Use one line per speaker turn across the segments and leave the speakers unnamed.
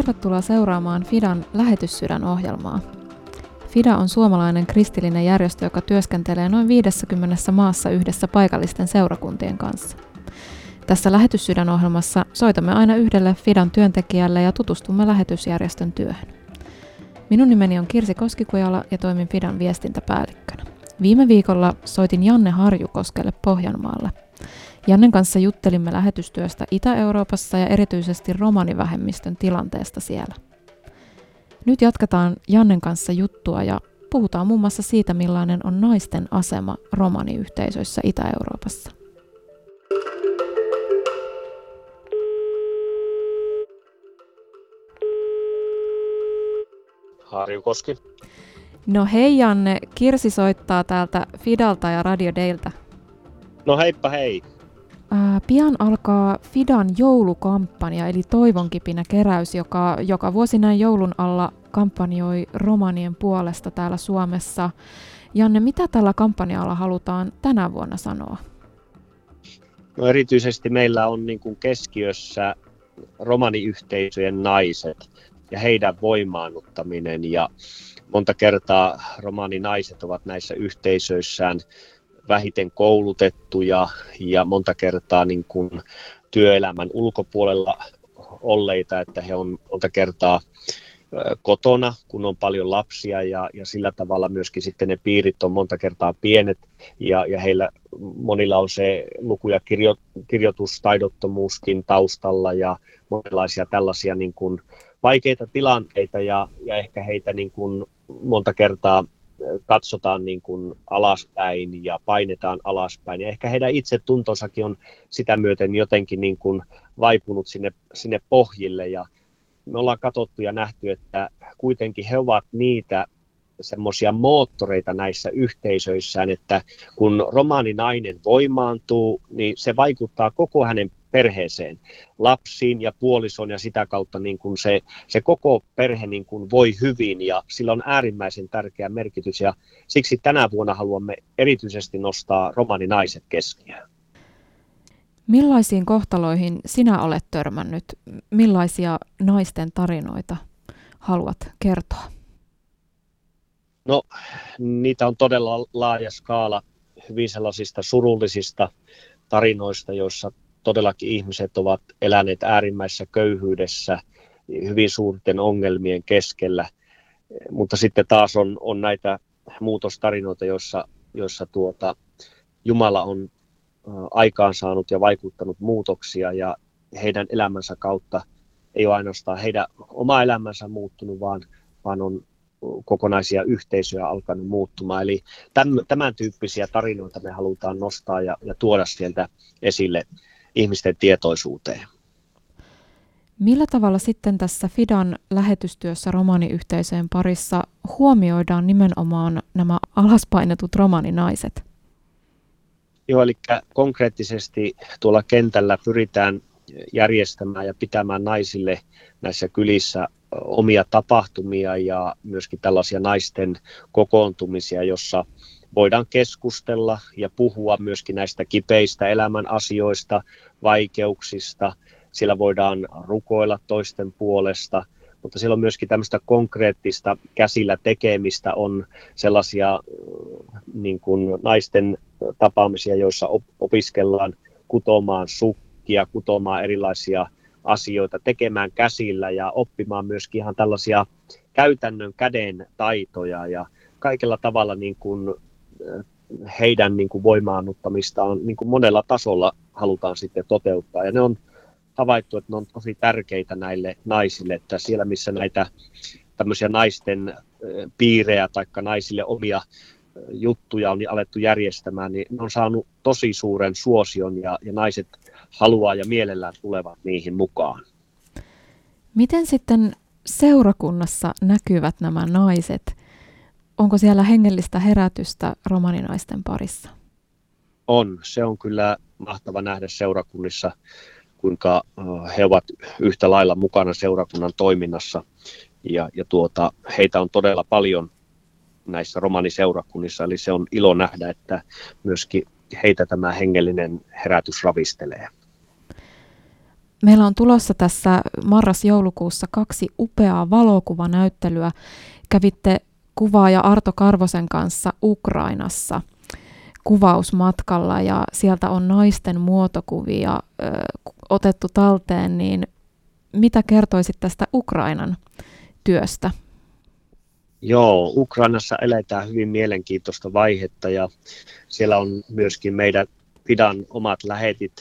Tervetuloa seuraamaan Fidan lähetyssydän ohjelmaa. FIDA on suomalainen kristillinen järjestö, joka työskentelee noin 50 maassa yhdessä paikallisten seurakuntien kanssa. Tässä lähetyssydän-ohjelmassa soitamme aina yhdelle FIDAn työntekijälle ja tutustumme lähetysjärjestön työhön. Minun nimeni on Kirsi Koskikujala ja toimin FIDAn viestintäpäällikkönä. Viime viikolla soitin Janne Harjukoskelle Pohjanmaalle. Jannen kanssa juttelimme lähetystyöstä Itä-Euroopassa ja erityisesti romanivähemmistön tilanteesta siellä. Nyt jatketaan Jannen kanssa juttua ja puhutaan muun muassa siitä, millainen on naisten asema romaniyhteisöissä Itä-Euroopassa.
Harjukoski.
No hei Janne, Kirsi soittaa täältä Fidalta ja Radio Deiltä.
No heippa hei.
Ää, pian alkaa Fidan joulukampanja, eli Toivonkipinä keräys, joka joka vuosi näin joulun alla kampanjoi romanien puolesta täällä Suomessa. Janne, mitä tällä kampanjalla halutaan tänä vuonna sanoa?
No erityisesti meillä on niin kuin keskiössä romaniyhteisöjen naiset ja heidän voimaannuttaminen ja monta kertaa romaninaiset ovat näissä yhteisöissään vähiten koulutettuja ja monta kertaa niin kuin työelämän ulkopuolella olleita, että he on monta kertaa kotona, kun on paljon lapsia ja, ja sillä tavalla myöskin sitten ne piirit on monta kertaa pienet ja, ja heillä monilla on se luku- ja kirjo, kirjoitustaidottomuuskin taustalla ja monenlaisia tällaisia niin kuin vaikeita tilanteita ja, ja ehkä heitä niin kuin monta kertaa katsotaan niin kuin alaspäin ja painetaan alaspäin. Ja ehkä heidän itse tuntonsakin on sitä myöten jotenkin niin kuin vaipunut sinne, sinne pohjille. Ja me ollaan katsottu ja nähty, että kuitenkin he ovat niitä semmoisia moottoreita näissä yhteisöissään, että kun romaaninainen voimaantuu, niin se vaikuttaa koko hänen perheeseen, lapsiin ja puolison ja sitä kautta niin kuin se, se koko perhe niin kuin voi hyvin ja sillä on äärimmäisen tärkeä merkitys ja siksi tänä vuonna haluamme erityisesti nostaa romaninaiset keskiöön.
Millaisiin kohtaloihin sinä olet törmännyt? Millaisia naisten tarinoita haluat kertoa?
No, niitä on todella laaja skaala hyvin sellaisista surullisista tarinoista, joissa todellakin ihmiset ovat eläneet äärimmäisessä köyhyydessä hyvin suurten ongelmien keskellä, mutta sitten taas on, on näitä muutostarinoita, joissa, joissa tuota, Jumala on aikaansaanut ja vaikuttanut muutoksia ja heidän elämänsä kautta ei ole ainoastaan heidän oma elämänsä muuttunut, vaan, vaan on kokonaisia yhteisöjä alkanut muuttumaan. Eli tämän, tämän tyyppisiä tarinoita me halutaan nostaa ja, ja tuoda sieltä esille ihmisten tietoisuuteen.
Millä tavalla sitten tässä Fidan lähetystyössä romaniyhteisöjen parissa huomioidaan nimenomaan nämä alaspainetut romaninaiset?
Joo, eli konkreettisesti tuolla kentällä pyritään järjestämään ja pitämään naisille näissä kylissä omia tapahtumia ja myöskin tällaisia naisten kokoontumisia, jossa voidaan keskustella ja puhua myöskin näistä kipeistä elämän asioista, vaikeuksista. Siellä voidaan rukoilla toisten puolesta, mutta siellä on myöskin tämmöistä konkreettista käsillä tekemistä, on sellaisia äh, niin kuin naisten tapaamisia, joissa opiskellaan kutomaan sukkia, kutomaan erilaisia asioita, tekemään käsillä ja oppimaan myöskin ihan tällaisia käytännön käden taitoja ja kaikella tavalla niin kuin heidän niin kuin voimaannuttamistaan niin kuin monella tasolla halutaan sitten toteuttaa. Ja ne on havaittu, että ne on tosi tärkeitä näille naisille, että siellä missä näitä tämmöisiä naisten piirejä tai naisille omia juttuja on niin alettu järjestämään, niin ne on saanut tosi suuren suosion ja, ja naiset haluaa ja mielellään tulevat niihin mukaan.
Miten sitten seurakunnassa näkyvät nämä naiset? Onko siellä hengellistä herätystä romaninaisten parissa?
On. Se on kyllä mahtava nähdä seurakunnissa, kuinka he ovat yhtä lailla mukana seurakunnan toiminnassa. Ja, ja tuota, heitä on todella paljon näissä romaniseurakunnissa, eli se on ilo nähdä, että myöskin heitä tämä hengellinen herätys ravistelee.
Meillä on tulossa tässä marras-joulukuussa kaksi upeaa valokuvanäyttelyä. Kävitte kuvaaja Arto Karvosen kanssa Ukrainassa kuvausmatkalla ja sieltä on naisten muotokuvia ö, otettu talteen, niin mitä kertoisit tästä Ukrainan työstä?
Joo, Ukrainassa eletään hyvin mielenkiintoista vaihetta ja siellä on myöskin meidän Fidan omat lähetit,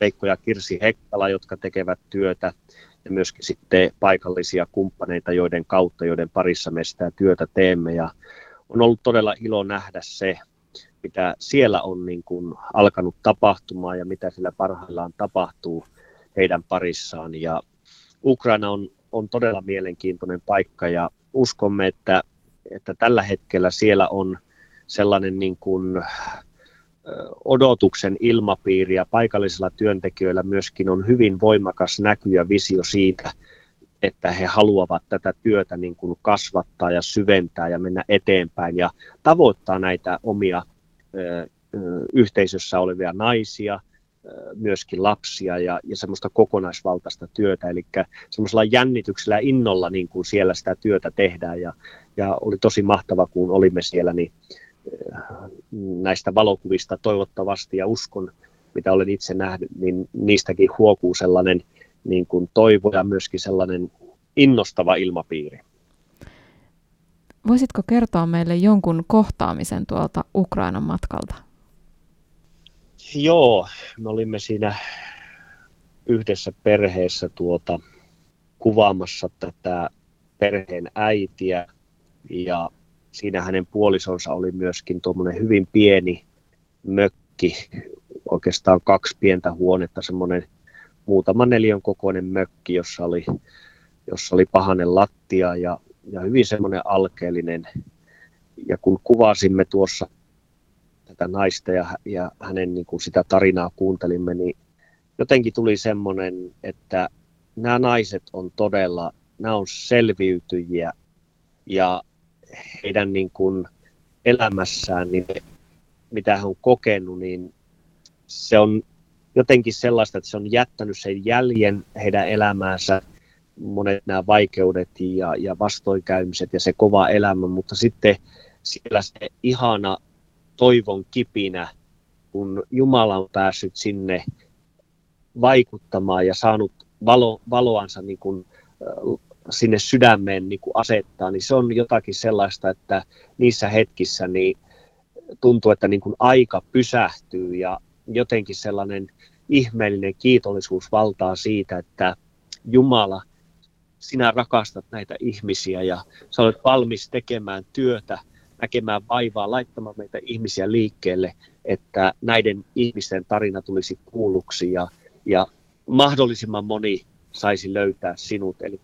Veikko ja Kirsi Hekkala, jotka tekevät työtä ja myöskin sitten paikallisia kumppaneita, joiden kautta, joiden parissa me sitä työtä teemme ja on ollut todella ilo nähdä se, mitä siellä on niin kuin alkanut tapahtumaan ja mitä sillä parhaillaan tapahtuu heidän parissaan. Ja Ukraina on, on todella mielenkiintoinen paikka ja uskomme, että, että tällä hetkellä siellä on sellainen niin kuin odotuksen ilmapiiri ja paikallisilla työntekijöillä myöskin on hyvin voimakas näky ja visio siitä, että he haluavat tätä työtä niin kuin kasvattaa ja syventää ja mennä eteenpäin ja tavoittaa näitä omia ö, yhteisössä olevia naisia, myöskin lapsia ja, ja semmoista kokonaisvaltaista työtä, eli semmoisella jännityksellä innolla niin kuin siellä sitä työtä tehdään ja, ja oli tosi mahtava, kun olimme siellä, niin näistä valokuvista toivottavasti ja uskon, mitä olen itse nähnyt, niin niistäkin huokuu sellainen niin kuin toivo ja myöskin sellainen innostava ilmapiiri.
Voisitko kertoa meille jonkun kohtaamisen tuolta Ukrainan matkalta?
Joo, me olimme siinä yhdessä perheessä tuota, kuvaamassa tätä perheen äitiä ja siinä hänen puolisonsa oli myöskin tuommoinen hyvin pieni mökki, oikeastaan kaksi pientä huonetta, semmoinen muutaman neliön kokoinen mökki, jossa oli, jossa oli pahanen lattia ja, ja hyvin semmoinen alkeellinen. Ja kun kuvasimme tuossa tätä naista ja, ja hänen niin kuin sitä tarinaa kuuntelimme, niin jotenkin tuli semmoinen, että nämä naiset on todella, nämä on selviytyjiä ja heidän niin kuin elämässään, niin mitä hän on kokenut, niin se on jotenkin sellaista, että se on jättänyt sen jäljen heidän elämäänsä, monet nämä vaikeudet ja, ja vastoinkäymiset ja se kova elämä, mutta sitten siellä se ihana toivon kipinä, kun Jumala on päässyt sinne vaikuttamaan ja saanut valo, valoansa niin kuin, sinne sydämeen niin kuin asettaa, niin se on jotakin sellaista, että niissä hetkissä niin tuntuu, että niin kuin aika pysähtyy ja jotenkin sellainen ihmeellinen kiitollisuus valtaa siitä, että Jumala, sinä rakastat näitä ihmisiä ja sä olet valmis tekemään työtä näkemään vaivaa, laittamaan meitä ihmisiä liikkeelle, että näiden ihmisten tarina tulisi kuulluksi ja, ja mahdollisimman moni saisi löytää sinut. Eli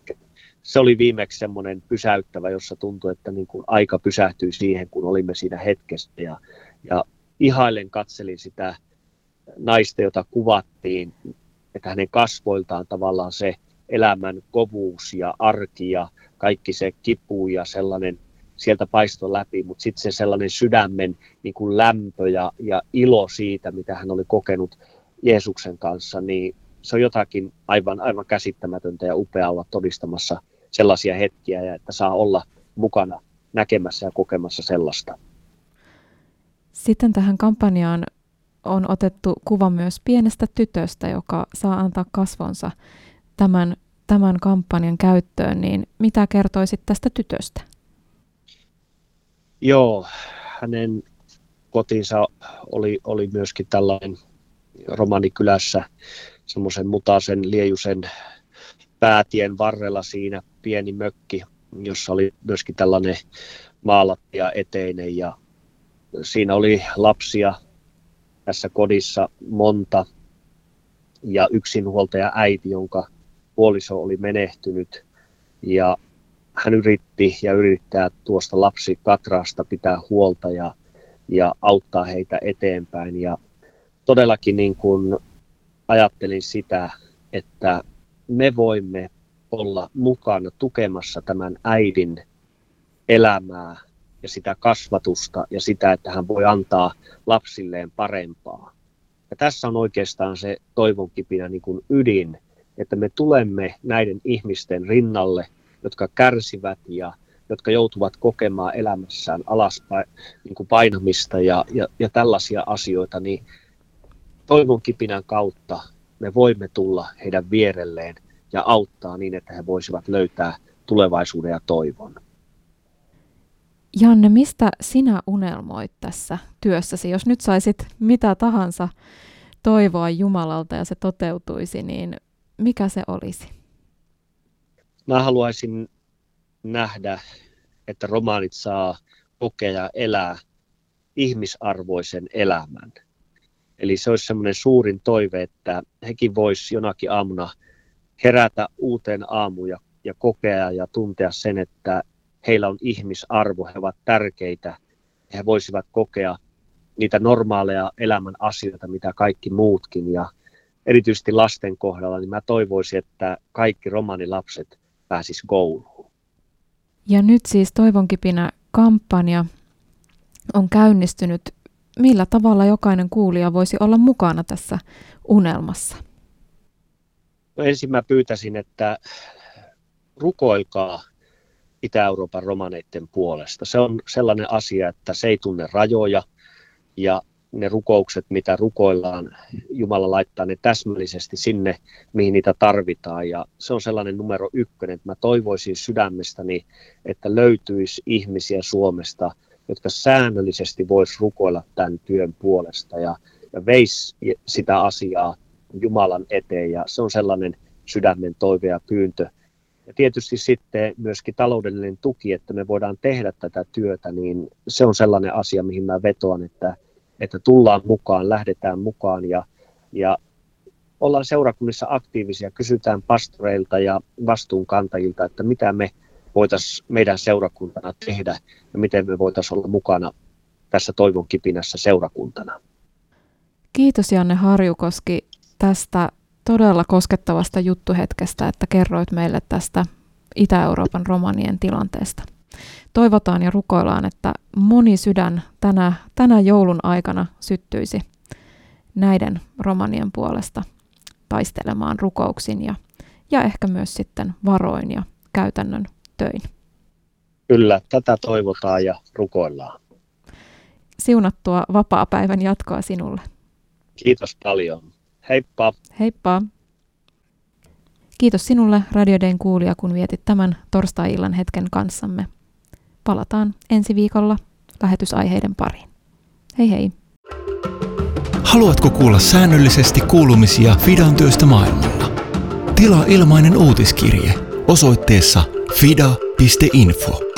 se oli viimeksi semmoinen pysäyttävä, jossa tuntui, että niin kuin aika pysähtyi siihen, kun olimme siinä hetkessä. Ja, ja ihailen katselin sitä naista, jota kuvattiin, että hänen kasvoiltaan tavallaan se elämän kovuus ja arki ja kaikki se kipu ja sellainen sieltä paisto läpi, mutta sitten se sellainen sydämen niin kuin lämpö ja, ja ilo siitä, mitä hän oli kokenut Jeesuksen kanssa, niin se on jotakin aivan, aivan käsittämätöntä ja upeaa olla todistamassa sellaisia hetkiä ja että saa olla mukana näkemässä ja kokemassa sellaista.
Sitten tähän kampanjaan on otettu kuva myös pienestä tytöstä, joka saa antaa kasvonsa tämän, tämän kampanjan käyttöön, niin mitä kertoisit tästä tytöstä?
Joo, hänen kotinsa oli, oli myöskin tällainen romanikylässä semmoisen mutaisen liejusen päätien varrella siinä pieni mökki, jossa oli myöskin tällainen maalattia eteinen ja siinä oli lapsia tässä kodissa monta ja yksinhuoltaja äiti, jonka puoliso oli menehtynyt ja hän yritti ja yrittää tuosta lapsi Katrasta pitää huolta ja, ja auttaa heitä eteenpäin. Ja todellakin niin kuin ajattelin sitä, että me voimme olla mukana tukemassa tämän äidin elämää ja sitä kasvatusta ja sitä, että hän voi antaa lapsilleen parempaa. Ja tässä on oikeastaan se toivon kipinä niin kuin ydin, että me tulemme näiden ihmisten rinnalle, jotka kärsivät ja jotka joutuvat kokemaan elämässään alaspäin niin kuin painamista ja, ja, ja tällaisia asioita, niin toivon kipinän kautta me voimme tulla heidän vierelleen ja auttaa niin, että he voisivat löytää tulevaisuuden ja toivon.
Janne, mistä sinä unelmoit tässä työssäsi? Jos nyt saisit mitä tahansa toivoa Jumalalta ja se toteutuisi, niin mikä se olisi?
Mä haluaisin nähdä, että romaanit saa kokea ja elää ihmisarvoisen elämän. Eli se olisi semmoinen suurin toive, että hekin vois jonakin aamuna herätä uuteen aamuun ja, ja kokea ja tuntea sen, että heillä on ihmisarvo, he ovat tärkeitä, he voisivat kokea niitä normaaleja elämän asioita, mitä kaikki muutkin. Ja erityisesti lasten kohdalla, niin mä toivoisin, että kaikki romanilapset pääsis kouluun.
Ja nyt siis Toivonkipinä kampanja on käynnistynyt. Millä tavalla jokainen kuulija voisi olla mukana tässä unelmassa?
No ensin mä pyytäisin, että rukoilkaa Itä-Euroopan romaneiden puolesta. Se on sellainen asia, että se ei tunne rajoja ja ne rukoukset, mitä rukoillaan, Jumala laittaa ne täsmällisesti sinne, mihin niitä tarvitaan. Ja se on sellainen numero ykkönen, että mä toivoisin sydämestäni, että löytyisi ihmisiä Suomesta, jotka säännöllisesti vois rukoilla tämän työn puolesta ja, ja veisi sitä asiaa Jumalan eteen. Ja se on sellainen sydämen toive ja pyyntö. Ja tietysti sitten myöskin taloudellinen tuki, että me voidaan tehdä tätä työtä, niin se on sellainen asia, mihin mä vetoan, että että tullaan mukaan, lähdetään mukaan ja, ja ollaan seurakunnissa aktiivisia, kysytään pastoreilta ja vastuunkantajilta, että mitä me voitaisiin meidän seurakuntana tehdä ja miten me voitaisiin olla mukana tässä toivon kipinässä seurakuntana.
Kiitos Janne Harjukoski tästä todella koskettavasta juttuhetkestä, että kerroit meille tästä Itä-Euroopan romanien tilanteesta toivotaan ja rukoillaan, että moni sydän tänä, tänä joulun aikana syttyisi näiden romanien puolesta taistelemaan rukouksin ja, ja ehkä myös sitten varoin ja käytännön töin.
Kyllä, tätä toivotaan ja rukoillaan.
Siunattua vapaa-päivän jatkoa sinulle.
Kiitos paljon. Heippa.
Heippa. Kiitos sinulle Radioden kuulija, kun vietit tämän torstai-illan hetken kanssamme palataan ensi viikolla lähetysaiheiden pariin. Hei hei!
Haluatko kuulla säännöllisesti kuulumisia Fidan työstä maailmalla? Tilaa ilmainen uutiskirje osoitteessa fida.info.